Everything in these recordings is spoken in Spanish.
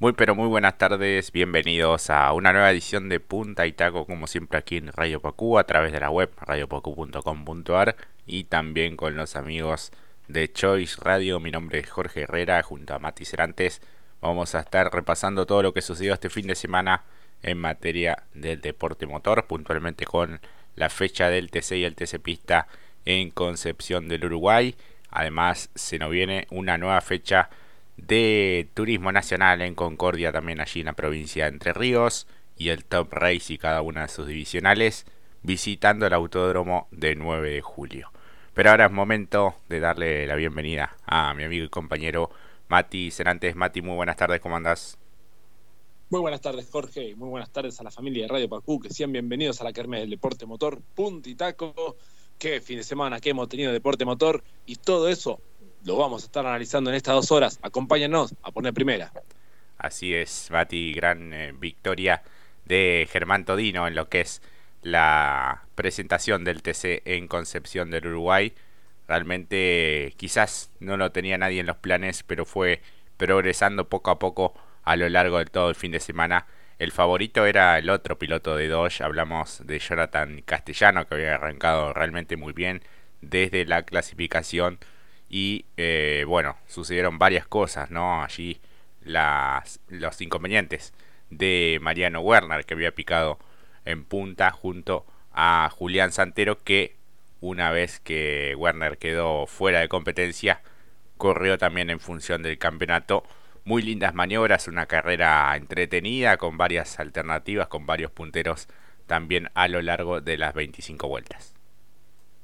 Muy pero muy buenas tardes, bienvenidos a una nueva edición de Punta y Taco como siempre aquí en Radio Pacú a través de la web radiopacu.com.ar y también con los amigos de Choice Radio. Mi nombre es Jorge Herrera junto a Mati Cerantes. Vamos a estar repasando todo lo que sucedió este fin de semana en materia del deporte motor, puntualmente con la fecha del TC y el TC Pista en Concepción del Uruguay. Además se nos viene una nueva fecha de Turismo Nacional en Concordia, también allí en la provincia de Entre Ríos, y el Top Race y cada una de sus divisionales, visitando el autódromo de 9 de julio. Pero ahora es momento de darle la bienvenida a mi amigo y compañero Mati Cerantes. Mati, muy buenas tardes, ¿cómo andás? Muy buenas tardes, Jorge, muy buenas tardes a la familia de Radio Pacú, que sean bienvenidos a la Kermés del Deporte Motor, Puntitaco. Qué fin de semana que hemos tenido deporte motor y todo eso lo vamos a estar analizando en estas dos horas. Acompáñanos a poner primera. Así es, Bati, gran eh, victoria de Germán Todino en lo que es la presentación del TC en Concepción del Uruguay. Realmente quizás no lo tenía nadie en los planes, pero fue progresando poco a poco a lo largo de todo el fin de semana. El favorito era el otro piloto de Dodge, hablamos de Jonathan Castellano, que había arrancado realmente muy bien desde la clasificación y eh, bueno, sucedieron varias cosas, ¿no? Allí las, los inconvenientes de Mariano Werner, que había picado en punta junto a Julián Santero, que una vez que Werner quedó fuera de competencia, corrió también en función del campeonato. Muy lindas maniobras, una carrera entretenida con varias alternativas, con varios punteros también a lo largo de las 25 vueltas.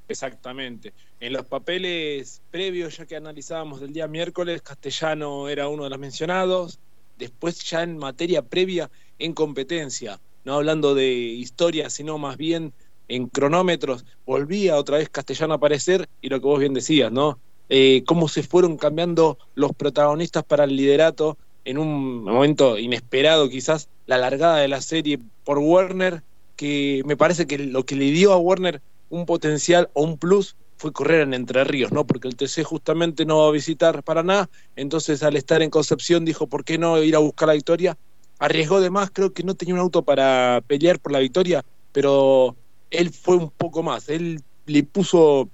Exactamente. En los papeles previos, ya que analizábamos del día miércoles, Castellano era uno de los mencionados. Después, ya en materia previa, en competencia, no hablando de historia, sino más bien en cronómetros, volvía otra vez Castellano a aparecer y lo que vos bien decías, ¿no? Eh, cómo se fueron cambiando los protagonistas para el liderato en un momento inesperado, quizás la largada de la serie por Werner, que me parece que lo que le dio a Werner un potencial o un plus fue correr en Entre Ríos, ¿no? Porque el TC justamente no va a visitar Paraná, entonces al estar en Concepción dijo, ¿por qué no ir a buscar la victoria? Arriesgó de más, creo que no tenía un auto para pelear por la victoria, pero él fue un poco más, él le puso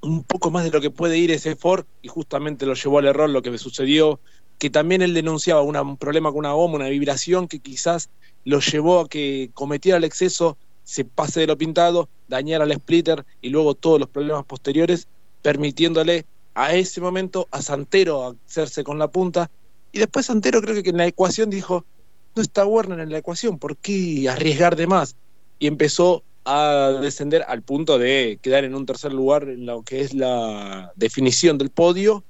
un poco más de lo que puede ir ese Ford y justamente lo llevó al error lo que me sucedió, que también él denunciaba un problema con una goma, una vibración que quizás lo llevó a que cometiera el exceso se pase de lo pintado, dañar al splitter y luego todos los problemas posteriores, permitiéndole a ese momento a Santero hacerse con la punta. Y después Santero creo que en la ecuación dijo, no está Werner en la ecuación, ¿por qué arriesgar de más? Y empezó a descender al punto de quedar en un tercer lugar en lo que es la definición del podio.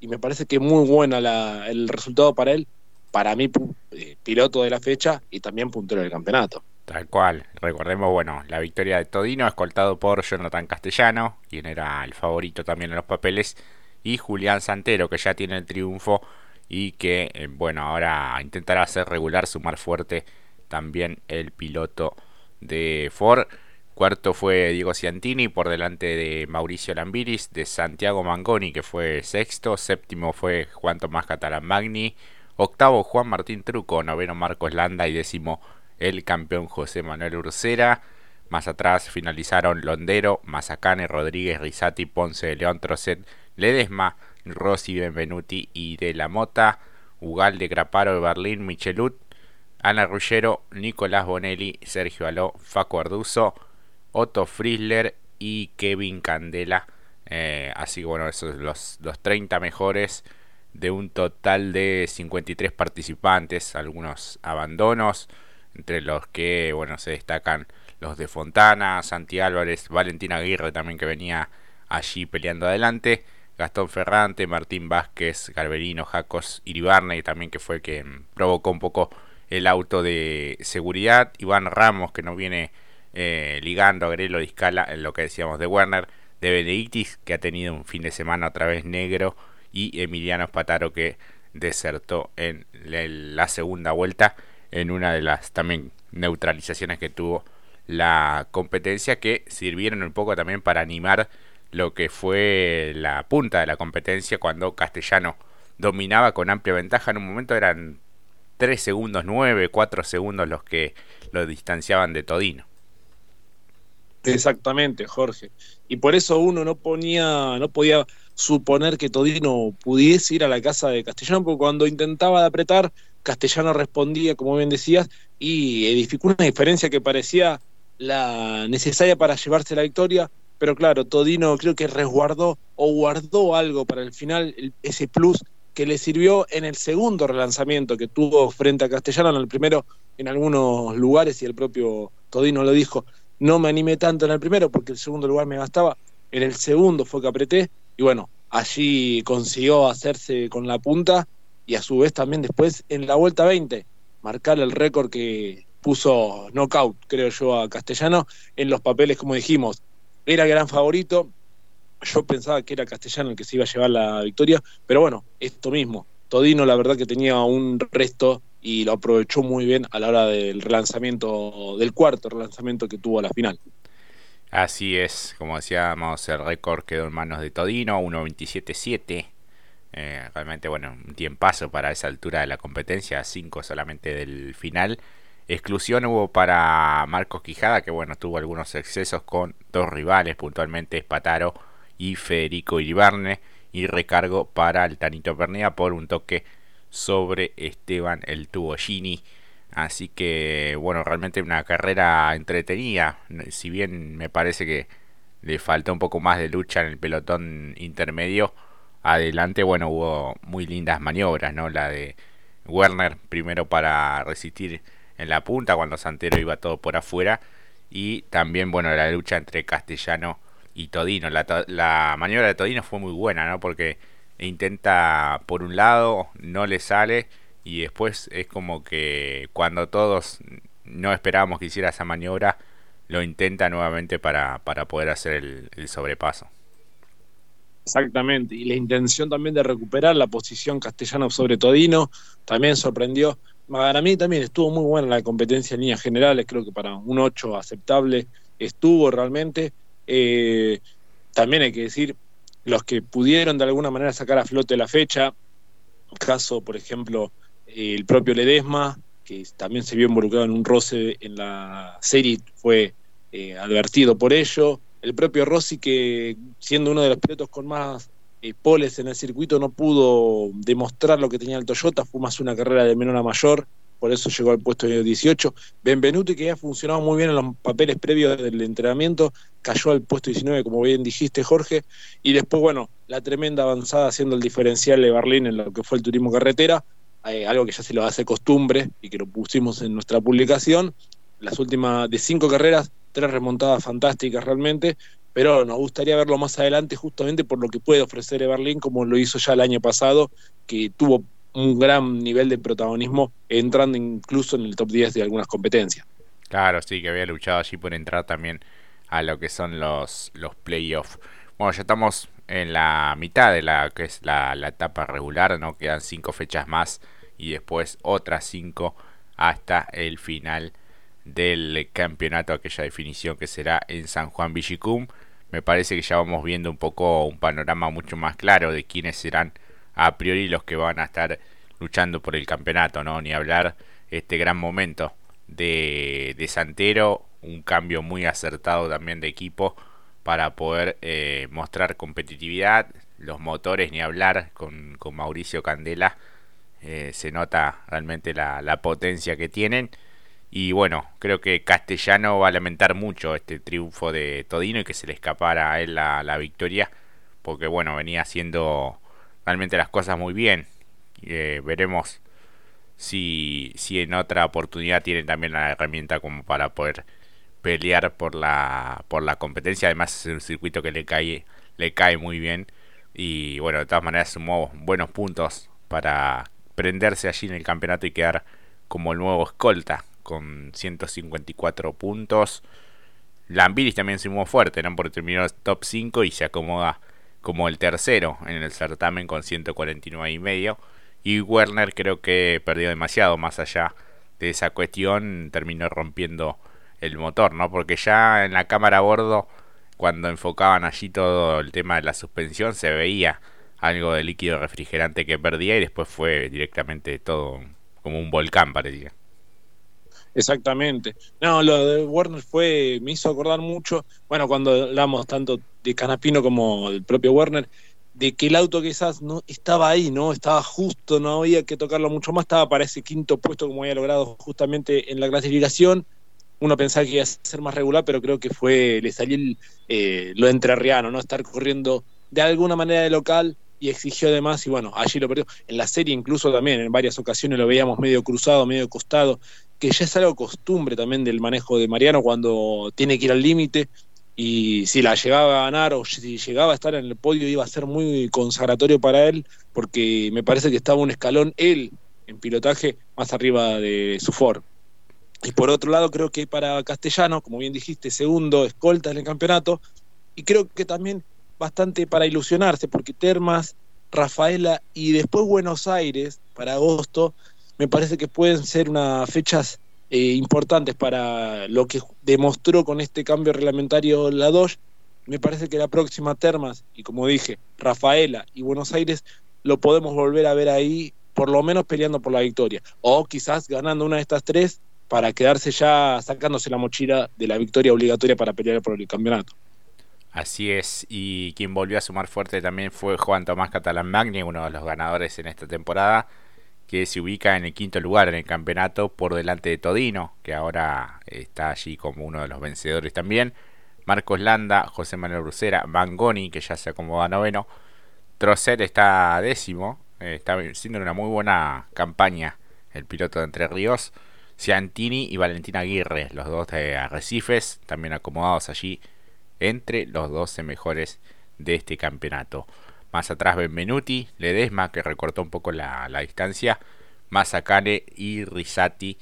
Y me parece que muy buena la, el resultado para él, para mí eh, piloto de la fecha y también puntero del campeonato. Tal cual. Recordemos, bueno, la victoria de Todino, escoltado por Jonathan Castellano, quien era el favorito también en los papeles, y Julián Santero, que ya tiene el triunfo y que, eh, bueno, ahora intentará hacer regular, sumar fuerte también el piloto de Ford. Cuarto fue Diego Ciantini por delante de Mauricio Lambiris, de Santiago Mangoni, que fue sexto. Séptimo fue Juan Tomás Catalán Magni. Octavo Juan Martín Truco. Noveno Marcos Landa y décimo el campeón José Manuel Ursera. Más atrás finalizaron Londero, Mazacane, Rodríguez, Risati, Ponce de León, Trocet, Ledesma, Rossi, Benvenuti y De la Mota, Ugalde, Graparo de Berlín, Michelut, Ana Ruggero, Nicolás Bonelli, Sergio Aló, Faco Arduzo, Otto Frisler y Kevin Candela. Eh, así que bueno, esos son los, los 30 mejores de un total de 53 participantes, algunos abandonos entre los que bueno se destacan los de Fontana, Santi Álvarez, Valentina Aguirre también que venía allí peleando adelante, Gastón Ferrante, Martín Vázquez, Garberino, Jacos Iribarne también que fue el que provocó un poco el auto de seguridad, Iván Ramos que no viene eh, ligando a Grelo Discala en lo que decíamos de Werner, de Benedictis que ha tenido un fin de semana otra vez negro y Emiliano Spataro que desertó en la segunda vuelta en una de las también neutralizaciones que tuvo la competencia que sirvieron un poco también para animar lo que fue la punta de la competencia cuando Castellano dominaba con amplia ventaja. En un momento eran 3 segundos 9, 4 segundos los que lo distanciaban de Todino. Exactamente, Jorge. Y por eso uno no ponía, no podía suponer que Todino pudiese ir a la casa de Castellano, porque cuando intentaba apretar, Castellano respondía, como bien decías, y edificó una diferencia que parecía la necesaria para llevarse la victoria, pero claro, Todino creo que resguardó o guardó algo para el final, ese plus que le sirvió en el segundo relanzamiento que tuvo frente a Castellano, en el primero en algunos lugares, y el propio Todino lo dijo, no me animé tanto en el primero porque el segundo lugar me gastaba, en el segundo fue que apreté, y bueno, allí consiguió hacerse con la punta y a su vez también después en la vuelta 20 marcar el récord que puso knockout, creo yo, a Castellano en los papeles, como dijimos. Era gran favorito, yo pensaba que era Castellano el que se iba a llevar la victoria, pero bueno, esto mismo. Todino la verdad que tenía un resto y lo aprovechó muy bien a la hora del relanzamiento, del cuarto relanzamiento que tuvo a la final. Así es, como decíamos, el récord quedó en manos de Todino, 1.27.7. Eh, realmente, bueno, un tiempazo para esa altura de la competencia, 5 solamente del final. Exclusión hubo para Marcos Quijada, que bueno, tuvo algunos excesos con dos rivales, puntualmente Espataro y Federico Iribarne. Y recargo para el Tanito Pernilla por un toque sobre Esteban el Gini. Así que bueno, realmente una carrera entretenida. Si bien me parece que le faltó un poco más de lucha en el pelotón intermedio, adelante, bueno, hubo muy lindas maniobras, ¿no? La de Werner primero para resistir en la punta cuando Santero iba todo por afuera y también, bueno, la lucha entre Castellano y Todino. La, la maniobra de Todino fue muy buena, ¿no? Porque intenta por un lado, no le sale y después es como que cuando todos no esperábamos que hiciera esa maniobra, lo intenta nuevamente para, para poder hacer el, sobrepaso. Exactamente, y la intención también de recuperar la posición castellano sobre Todino también sorprendió. Para mí también estuvo muy buena la competencia en líneas generales, creo que para un 8 aceptable estuvo realmente. Eh, también hay que decir, los que pudieron de alguna manera sacar a flote la fecha, caso por ejemplo el propio Ledesma, que también se vio involucrado en un roce en la serie, fue eh, advertido por ello. El propio Rossi, que siendo uno de los pilotos con más eh, poles en el circuito, no pudo demostrar lo que tenía el Toyota, fue más una carrera de menor a mayor, por eso llegó al puesto 18. Benvenuti, que ya funcionado muy bien en los papeles previos del entrenamiento, cayó al puesto 19, como bien dijiste, Jorge. Y después, bueno, la tremenda avanzada haciendo el diferencial de Berlín en lo que fue el turismo carretera, eh, algo que ya se lo hace costumbre y que lo pusimos en nuestra publicación. Las últimas de cinco carreras, tres remontadas fantásticas realmente, pero nos gustaría verlo más adelante justamente por lo que puede ofrecer Berlín, como lo hizo ya el año pasado, que tuvo un gran nivel de protagonismo entrando incluso en el top 10 de algunas competencias. Claro, sí, que había luchado allí por entrar también a lo que son los, los playoffs. Bueno, ya estamos en la mitad de la que es la, etapa regular, ¿no? Quedan cinco fechas más y después otras cinco hasta el final del campeonato, aquella definición que será en San Juan Villicum. Me parece que ya vamos viendo un poco un panorama mucho más claro de quiénes serán a priori los que van a estar luchando por el campeonato, ¿no? Ni hablar este gran momento de, de Santero, un cambio muy acertado también de equipo para poder eh, mostrar competitividad. Los motores, ni hablar, con, con Mauricio Candela, eh, se nota realmente la, la, potencia que tienen. Y bueno, creo que Castellano va a lamentar mucho este triunfo de Todino y que se le escapara a él la, victoria, porque bueno, venía haciendo realmente las cosas muy bien. Eh, veremos si, si en otra oportunidad tienen también la herramienta como para poder pelear por la, por la competencia. Además es un circuito que le cae, le cae muy bien. Y bueno, de todas maneras sumó buenos puntos para prenderse allí en el campeonato y quedar como el nuevo escolta con 154 puntos. Lambiris también sumó fuerte, ¿no? Porque terminó top 5 y se acomoda como el tercero en el certamen con 149 y medio. Y Werner creo que perdió demasiado más allá de esa cuestión, terminó rompiendo el motor, ¿no? Porque ya en la cámara a bordo, cuando enfocaban allí todo el tema de la suspensión, se veía algo de líquido refrigerante que perdía y después fue directamente todo como un volcán parecía. Exactamente. No, lo de Werner fue, me hizo acordar mucho, bueno, cuando hablamos tanto de Canapino como del propio Werner, de que el auto quizás no estaba ahí, ¿no? Estaba justo, no había que tocarlo mucho más, estaba para ese quinto puesto como había logrado justamente en la clasificación. Uno pensaba que iba a ser más regular, pero creo que fue, le salió eh, lo entrerriano, ¿no? Estar corriendo de alguna manera de local y exigió además, y bueno, allí lo perdió. En la serie incluso también, en varias ocasiones lo veíamos medio cruzado, medio costado, que ya es algo costumbre también del manejo de Mariano cuando tiene que ir al límite y si la llegaba a ganar o si llegaba a estar en el podio iba a ser muy consagratorio para él porque me parece que estaba un escalón él en pilotaje más arriba de su Ford. Y por otro lado creo que para Castellano, como bien dijiste, segundo escolta en el campeonato y creo que también bastante para ilusionarse porque Termas, Rafaela y después Buenos Aires para agosto me parece que pueden ser unas fechas eh, importantes para lo que demostró con este cambio reglamentario la DOJ. Me parece que la próxima Termas, y como dije, Rafaela y Buenos Aires, lo podemos volver a ver ahí, por lo menos peleando por la victoria. O quizás ganando una de estas tres para quedarse ya sacándose la mochila de la victoria obligatoria para pelear por el campeonato. Así es, y quien volvió a sumar fuerte también fue Juan Tomás Catalán Magni, uno de los ganadores en esta temporada que se ubica en el quinto lugar en el campeonato por delante de Todino, que ahora está allí como uno de los vencedores también. Marcos Landa, José Manuel Brucera, Bangoni, que ya se acomoda noveno. Trocet está décimo, eh, está haciendo una muy buena campaña el piloto de Entre Ríos. Ciantini y Valentina Aguirre, los dos de Arrecifes, también acomodados allí entre los 12 mejores de este campeonato. Más atrás Benvenuti, Ledesma, que recortó un poco la, distancia. Mazacane y Risati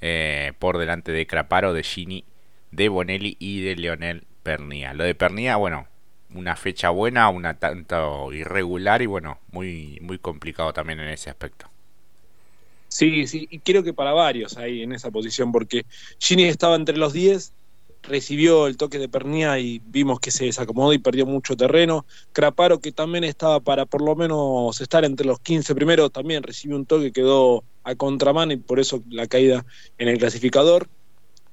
eh, por delante de Craparo, de Gini, de Bonelli y de Leonel Pernía. Lo de Pernía, bueno, una fecha buena, una tanto irregular y bueno, muy, muy complicado también en ese aspecto. Sí, sí, y creo que para varios ahí en esa posición, porque Gini estaba entre los 10 recibió el toque de Pernía y vimos que se desacomodó y perdió mucho terreno. Craparo, que también estaba para por lo menos estar entre los 15 primeros, también recibió un toque, quedó a contramano y por eso la caída en el clasificador.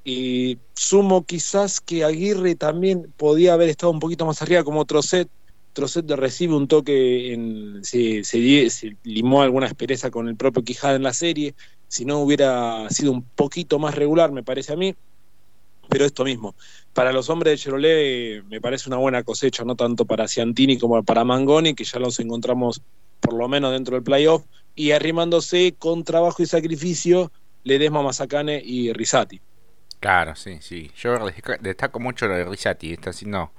Y sumo quizás que Aguirre también podía haber estado un poquito más arriba como Trocet. Trocet recibe un toque, en, se, se, se limó alguna aspereza con el propio Quijada en la serie. Si no hubiera sido un poquito más regular, me parece a mí pero esto mismo. Para los hombres de Chevrolet me parece una buena cosecha, no tanto para Ciantini como para Mangoni, que ya los encontramos por lo menos dentro del playoff, y arrimándose con trabajo y sacrificio Ledesma, Mazacane y Risati. Claro, sí, sí. Yo destaco mucho lo de Risati, está haciendo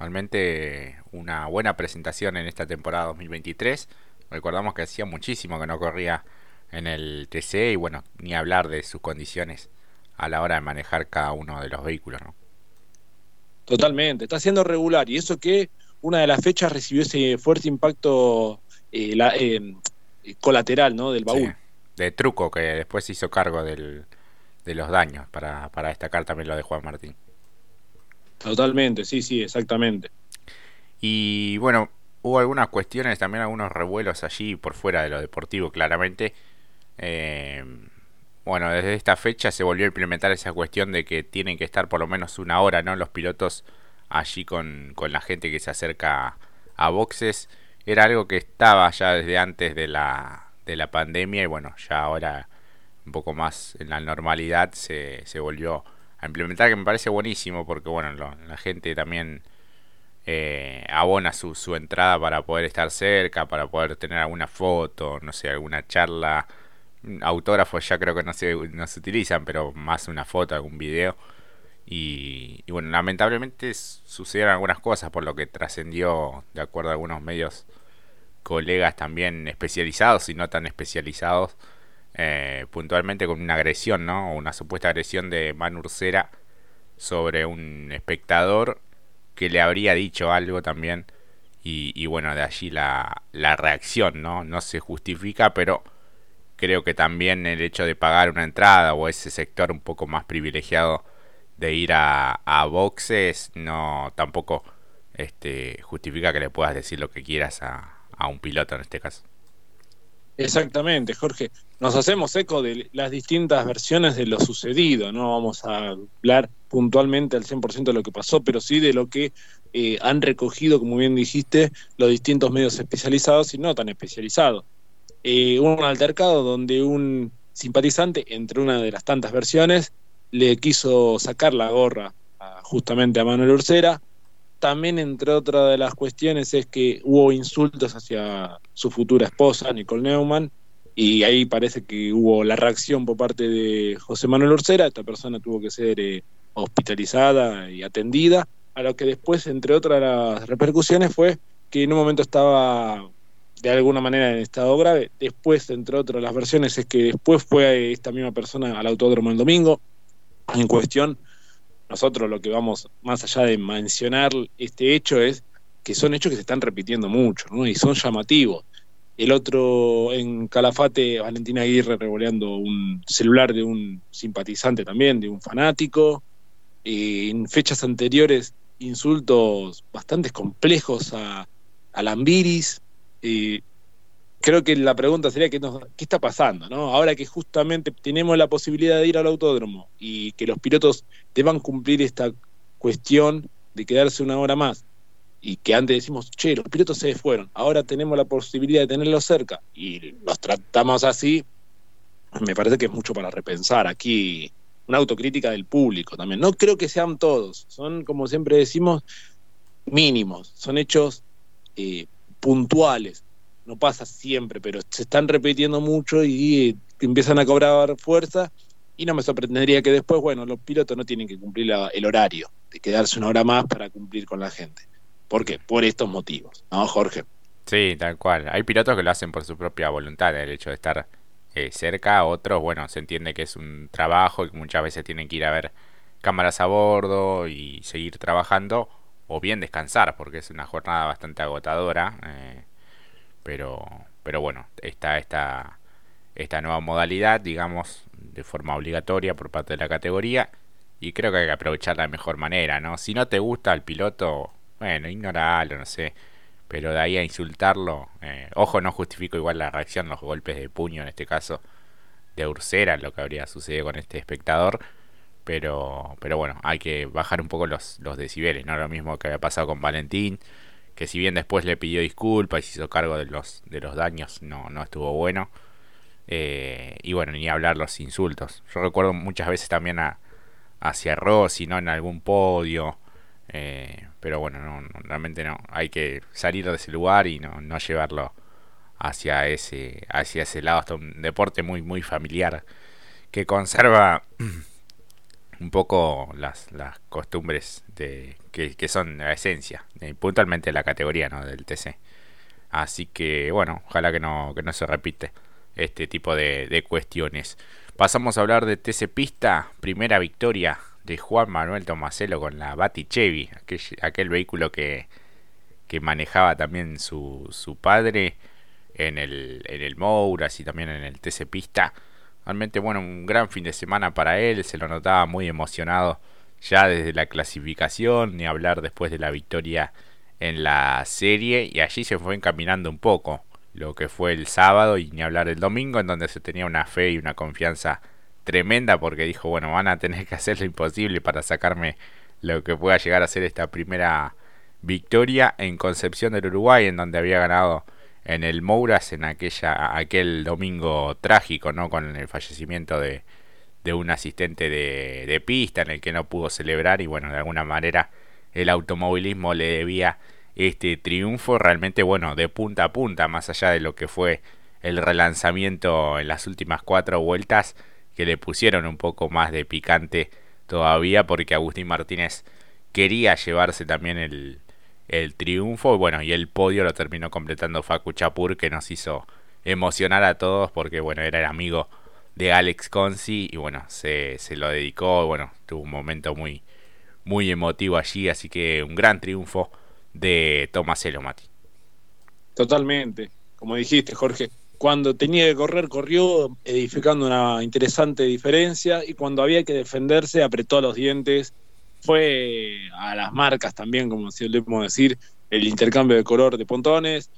realmente una buena presentación en esta temporada 2023. Recordamos que hacía muchísimo que no corría en el TC y bueno, ni hablar de sus condiciones a la hora de manejar cada uno de los vehículos, ¿no? Totalmente, está siendo regular y eso que una de las fechas recibió ese fuerte impacto eh, eh, colateral, ¿no? Del baúl. de truco que después hizo cargo del, de los daños para, para destacar también lo de Juan Martín. Totalmente, sí, sí, exactamente. Y bueno, hubo algunas cuestiones, también algunos revuelos allí por fuera de lo deportivo, claramente. Eh, bueno, desde esta fecha se volvió a implementar esa cuestión de que tienen que estar por lo menos una hora, ¿no? Los pilotos allí con, con la gente que se acerca a boxes. Era algo que estaba ya desde antes de la, de la pandemia y bueno, ya ahora un poco más en la normalidad se, se volvió a implementar, que me parece buenísimo porque bueno, la gente también eh, abona su, su entrada para poder estar cerca, para poder tener alguna foto, no sé, alguna charla autógrafos ya creo que no se, no se utilizan, pero más una foto, algún video. Y, bueno, lamentablemente sucedieron algunas cosas por lo que trascendió, de acuerdo a algunos medios, colegas también especializados y no tan especializados, eh, puntualmente con una agresión, ¿no? Una supuesta agresión de Manu Ursera sobre un espectador que le habría dicho algo también. Y, y bueno, de allí la, la reacción, ¿no? No se justifica, pero creo que también el hecho de pagar una entrada o ese sector un poco más privilegiado de ir a, boxes no tampoco este justifica que le puedas decir lo que quieras a, un piloto en este caso. Exactamente, Jorge. Nos hacemos eco de las distintas versiones de lo sucedido. No vamos a hablar puntualmente al 100% de lo que pasó, pero sí de lo que eh, han recogido, como bien dijiste, los distintos medios especializados y no tan especializados. Eh, un altercado donde un simpatizante, entre una de las tantas versiones, le quiso sacar la gorra justamente a Manuel Ursera. También, entre otras de las cuestiones, es que hubo insultos hacia su futura esposa, Nicole Neumann, y ahí parece que hubo la reacción por parte de José Manuel Ursera. Esta persona tuvo que ser eh, hospitalizada y atendida, a lo que después, entre otras las repercusiones, fue que en un momento estaba de alguna manera en estado grave. Después, entre otras las versiones, es que después fue esta misma persona al autódromo el domingo. En cuestión, nosotros lo que vamos más allá de mencionar este hecho es que son hechos que se están repitiendo mucho ¿no? y son llamativos. El otro en Calafate, Valentina Aguirre revoleando un celular de un simpatizante también, de un fanático. en fechas anteriores, insultos bastante complejos a, a Lambiris. Creo que la pregunta sería ¿qué, qué está pasando, ¿no? Ahora que justamente tenemos la posibilidad de ir al autódromo y que los pilotos deban cumplir esta cuestión de quedarse una hora más y que antes decimos, che, los pilotos se fueron, ahora tenemos la posibilidad de tenerlos cerca y los tratamos así, me parece que es mucho para repensar. Aquí una autocrítica del público también. No creo que sean todos, son, como siempre decimos, mínimos, son hechos eh, puntuales. No pasa siempre, pero se están repitiendo mucho y empiezan a cobrar fuerza. Y no me sorprendería que después, bueno, los pilotos no tienen que cumplir el horario, de quedarse una hora más para cumplir con la gente. ¿Por qué? Por estos motivos, ¿no, Jorge? Sí, tal cual. Hay pilotos que lo hacen por su propia voluntad, el hecho de estar eh, cerca. Otros, bueno, se entiende que es un trabajo y muchas veces tienen que ir a ver cámaras a bordo y seguir trabajando o bien descansar porque es una jornada bastante agotadora. Eh, pero, pero bueno, está esta, esta nueva modalidad, digamos, de forma obligatoria por parte de la categoría y creo que hay que aprovecharla de mejor manera, ¿no? Si no te gusta el piloto, bueno, ignoralo, no sé. Pero de ahí a insultarlo, eh, ojo, no justifico igual la reacción, los golpes de puño en este caso de Ursera, lo que habría sucedido con este espectador. Pero, pero bueno, hay que bajar un poco los, los decibeles, ¿no? Lo mismo que había pasado con Valentín, que si bien después le pidió disculpas y se hizo cargo de los, de los daños, no, no estuvo bueno. Eh, y bueno, ni hablar los insultos. Yo recuerdo muchas veces también a, hacia Rossi, ¿no? En algún podio eh, pero bueno, no, realmente no. Hay que salir de ese lugar y no, no llevarlo hacia ese, hacia ese lado. Hasta un deporte muy, muy familiar que conserva un poco las, las costumbres de, que, que son la esencia, eh, puntualmente la categoría ¿no? del TC. Así que bueno, ojalá que no, que no se repite este tipo de, cuestiones. Pasamos a hablar de TC Pista, primera victoria de Juan Manuel Tomaselo con la Batichevi, aquel, aquel vehículo que, que manejaba también su, su padre en el, en el Mouras y también en el TC Pista. Realmente, bueno, un gran fin de semana para él, se lo notaba muy emocionado ya desde la clasificación, ni hablar después de la victoria en la serie, y allí se fue encaminando un poco lo que fue el sábado y ni hablar el domingo, en donde se tenía una fe y una confianza tremenda porque dijo, bueno, van a tener que hacer lo imposible para sacarme lo que pueda llegar a ser esta primera victoria en Concepción del Uruguay, en donde había ganado en el Mouras en aquella, aquel domingo trágico, ¿no? Con el fallecimiento de, de un asistente de, de, pista en el que no pudo celebrar y bueno, de alguna manera el automovilismo le debía este triunfo realmente bueno, de punta a punta, más allá de lo que fue el relanzamiento en las últimas cuatro vueltas que le pusieron un poco más de picante todavía porque Agustín Martínez quería llevarse también el, el triunfo y bueno y el podio lo terminó completando Facu Chapur que nos hizo emocionar a todos porque bueno era el amigo de Alex Consi y bueno se, se lo dedicó bueno tuvo un momento muy muy emotivo allí así que un gran triunfo de Tomás Elomati. Totalmente. Como dijiste Jorge cuando tenía que correr, corrió, edificando una interesante diferencia, y cuando había que defenderse, apretó los dientes, fue a las marcas también, como si podemos decir, el intercambio de color de pontones,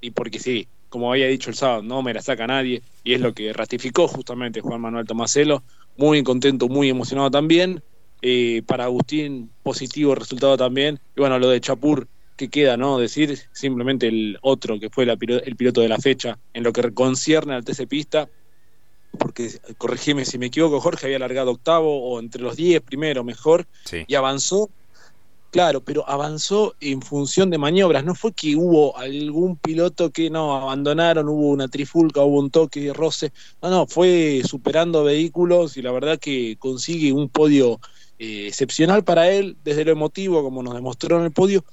y porque sí, como había dicho el sábado, no me la saca nadie, y es lo que ratificó justamente Juan Manuel Tomaselo, muy contento, muy emocionado también. Eh, para Agustín, positivo resultado también. Y bueno, lo de Chapur, que queda, ¿no? Decir simplemente el otro que fue el piloto de la fecha en lo que concierne al TC Pista, porque corregime si me equivoco, Jorge había alargado octavo o entre los diez primero mejor y avanzó Claro, pero avanzó en función de maniobras. No fue que hubo algún piloto que no abandonaron, hubo una trifulca, hubo un toque de roce. No, no, fue superando vehículos y la verdad que consigue un podio eh, excepcional para él, desde lo emotivo, como nos demostró en el podio,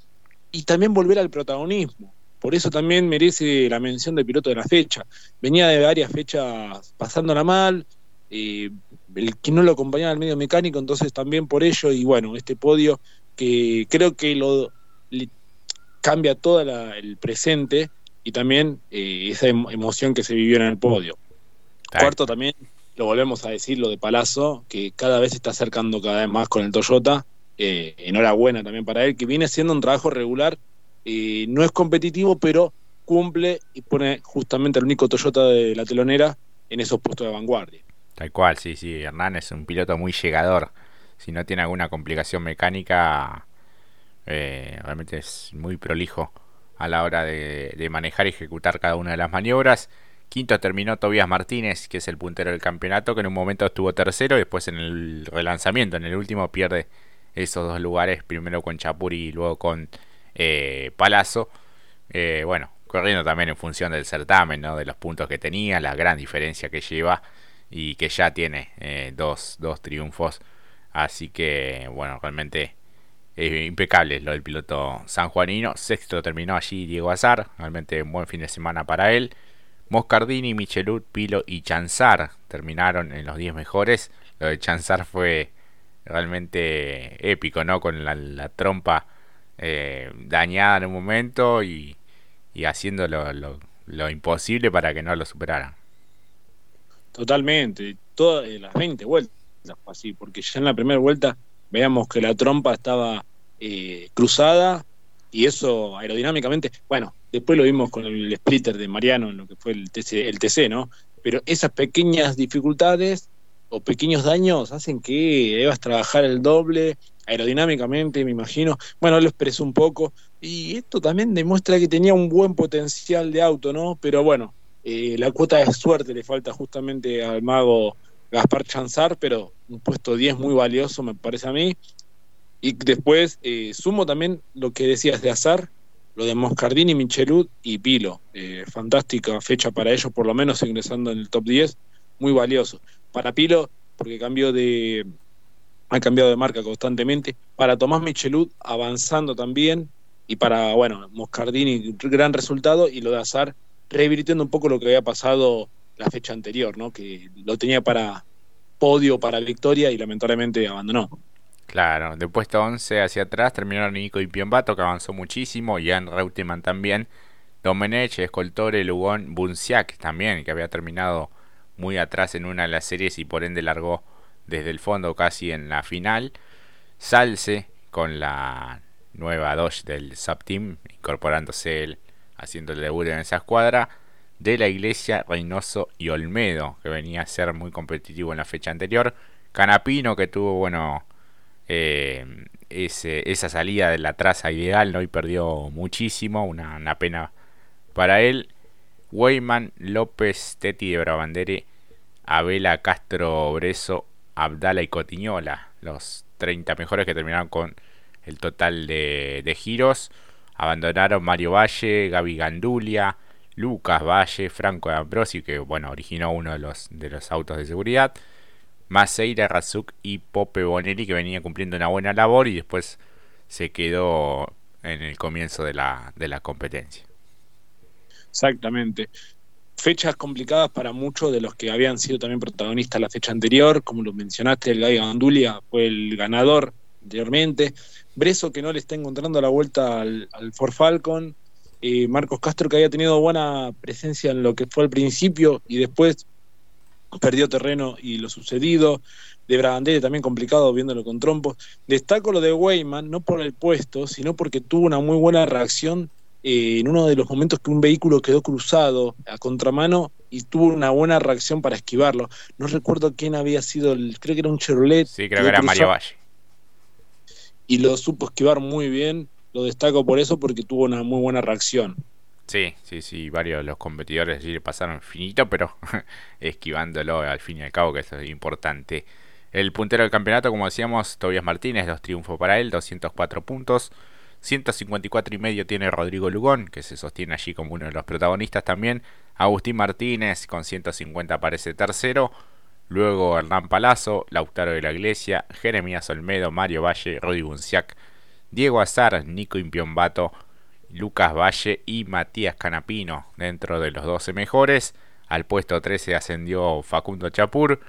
y también volver al protagonismo. Por eso también merece la mención del piloto de la fecha. Venía de varias fechas pasándola mal, eh, el que no lo acompañaba al medio mecánico, entonces también por ello, y bueno, este podio que creo que lo cambia todo el presente y también eh, esa emoción que se vivió en el podio. Cuarto también, lo volvemos a decir, lo de Palazzo, que cada vez se está acercando cada vez más con el Toyota. Eh, enhorabuena también para él, que viene haciendo un trabajo regular. Eh, no es competitivo, pero cumple y pone justamente al único Toyota de la telonera en esos puestos de vanguardia. Tal cual, sí, sí. Hernán es un piloto muy llegador si no tiene alguna complicación mecánica, eh, realmente es muy prolijo a la hora de, manejar y ejecutar cada una de las maniobras. Quinto terminó Tobias Martínez, que es el puntero del campeonato, que en un momento estuvo tercero y después en el relanzamiento, en el último, pierde esos dos lugares, primero con Chapuri y luego con eh, Palazzo. Eh, bueno, corriendo también en función del certamen, ¿no? de los puntos que tenía, la gran diferencia que lleva y que ya tiene eh, dos, dos triunfos Así que, bueno, realmente es impecable lo del piloto sanjuanino. Sexto terminó allí Diego Azar. Realmente un buen fin de semana para él. Moscardini, Michelud, Pilo y Chanzar terminaron en los 10 mejores. Lo de Chanzar fue realmente épico, ¿no? Con la, trompa eh, dañada en un momento y, haciendo lo, lo, imposible para que no lo superaran. Totalmente, todas las 20 vueltas así, porque ya en la primera vuelta veíamos que la trompa estaba eh, cruzada y eso aerodinámicamente, bueno, después lo vimos con el splitter de Mariano en lo que fue el TC, el TC, ¿no? Pero esas pequeñas dificultades o pequeños daños hacen que debas trabajar el doble aerodinámicamente, me imagino. Bueno, lo expresó un poco y esto también demuestra que tenía un buen potencial de auto, ¿no? Pero bueno, eh, la cuota de suerte le falta justamente al mago Gaspar Chanzar, pero un puesto 10 muy valioso me parece a mí. Y después eh, sumo también lo que decías de Azar, lo de Moscardini, Michelud y Pilo. Eh, fantástica fecha para ellos, por lo menos ingresando en el top 10, muy valioso. Para Pilo, porque cambió de, ha cambiado de marca constantemente. Para Tomás Michelud, avanzando también. Y para, bueno, Moscardini, gran resultado. Y lo de Azar, revirtiendo un poco lo que había pasado la fecha anterior, ¿no? Que lo tenía para podio, para victoria y lamentablemente abandonó. Claro, de puesto 11 hacia atrás terminaron Nico y Piombato, que avanzó muchísimo, Jan Reutemann también, Domenech, Escoltore, Lugón, Bunciac también, que había terminado muy atrás en una de las series y por ende largó desde el fondo casi en la final. Salce con la nueva Dodge del subteam, incorporándose él, haciendo el debut en esa escuadra de la Iglesia, Reynoso y Olmedo, que venía a ser muy competitivo en la fecha anterior. Canapino, que tuvo, bueno, eh, esa salida de la traza ideal, ¿no? Y perdió muchísimo, una, pena para él. Weyman, López, Teti de Brabandere, Abela, Castro, Breso, Abdala y Cotiñola, los 30 mejores que terminaron con el total de, de giros. Abandonaron Mario Valle, Gaby Gandulia, Lucas Valle, Franco Ambrosi, que bueno, originó uno de los, de los autos de seguridad, Maceira Razuk y Pope Bonelli, que venía cumpliendo una buena labor y después se quedó en el comienzo de la, de la competencia. Exactamente. Fechas complicadas para muchos de los que habían sido también protagonistas la fecha anterior, como lo mencionaste, el Gai Gandulia fue el ganador anteriormente. Breso que no le está encontrando la vuelta al, al Ford Falcon, eh, Marcos Castro que había tenido buena presencia en lo que fue al principio y después perdió terreno y lo sucedido. De Bragandere también complicado viéndolo con trompos. Destaco lo de Weyman, no por el puesto, sino porque tuvo una muy buena reacción eh, en uno de los momentos que un vehículo quedó cruzado a contramano y tuvo una buena reacción para esquivarlo. No recuerdo quién había sido, el, creo que era un Chevrolet. Sí, creo que era Mario Valle. Y lo supo esquivar muy bien, lo destaco por eso porque tuvo una muy buena reacción. Sí, sí, sí, varios de los competidores sí le pasaron finito, pero esquivándolo al fin y al cabo, que eso es importante. El puntero del campeonato, como decíamos, Tobias Martínez, dos triunfos para él, 204 puntos. 154 y medio tiene Rodrigo Lugón, que se sostiene allí como uno de los protagonistas también. Agustín Martínez con 150 aparece tercero. Luego Hernán Palazzo, Lautaro de la Iglesia, Jeremías Olmedo, Mario Valle, Rodi Bunciac, Diego Azar, Nico Impiombato, Lucas Valle y Matías Canapino dentro de los 12 mejores. Al puesto 13 ascendió Facundo Chapur,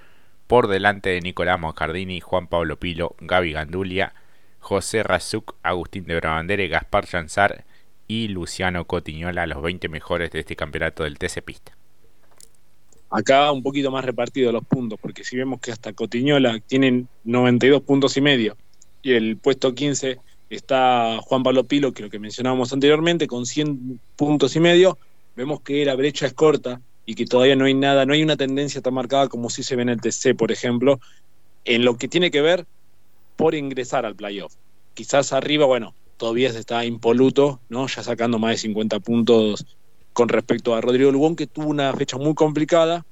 por delante de Nicolás Moscardini, Juan Pablo Pilo, Gaby Gandulia, José Razuc, Agustín de Brabandere, Gaspar Chanzar y Luciano Cotiñola, los 20 mejores de este campeonato del TC Pista. Acá un poquito más repartido los puntos, porque si vemos que hasta Cotiñola tienen 92 puntos y medio y el puesto 15 está Juan Pablo Pilo, que lo que mencionábamos anteriormente, con 100 puntos y medio, vemos que la brecha es corta y que todavía no hay nada, no hay una tendencia tan marcada como si se ve en el TC, por ejemplo, en lo que tiene que ver por ingresar al playoff. Quizás arriba, bueno, todavía se está impoluto, ¿no? Ya sacando más de 50 puntos con respecto a Rodrigo Lugón, que tuvo una fecha muy complicada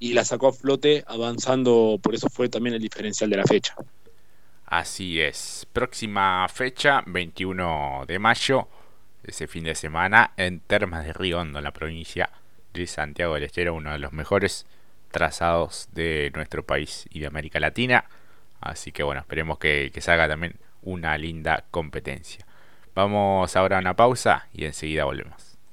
y la sacó a flote avanzando, por eso fue también el diferencial de la fecha. Así es. Próxima fecha, 21 de mayo, ese fin de semana, en Termas de Riondo, en la provincia de Santiago del Estero, uno de los mejores trazados de nuestro país y de América Latina. Así que bueno, esperemos que, que salga también una linda competencia. Vamos ahora a una pausa y enseguida volvemos.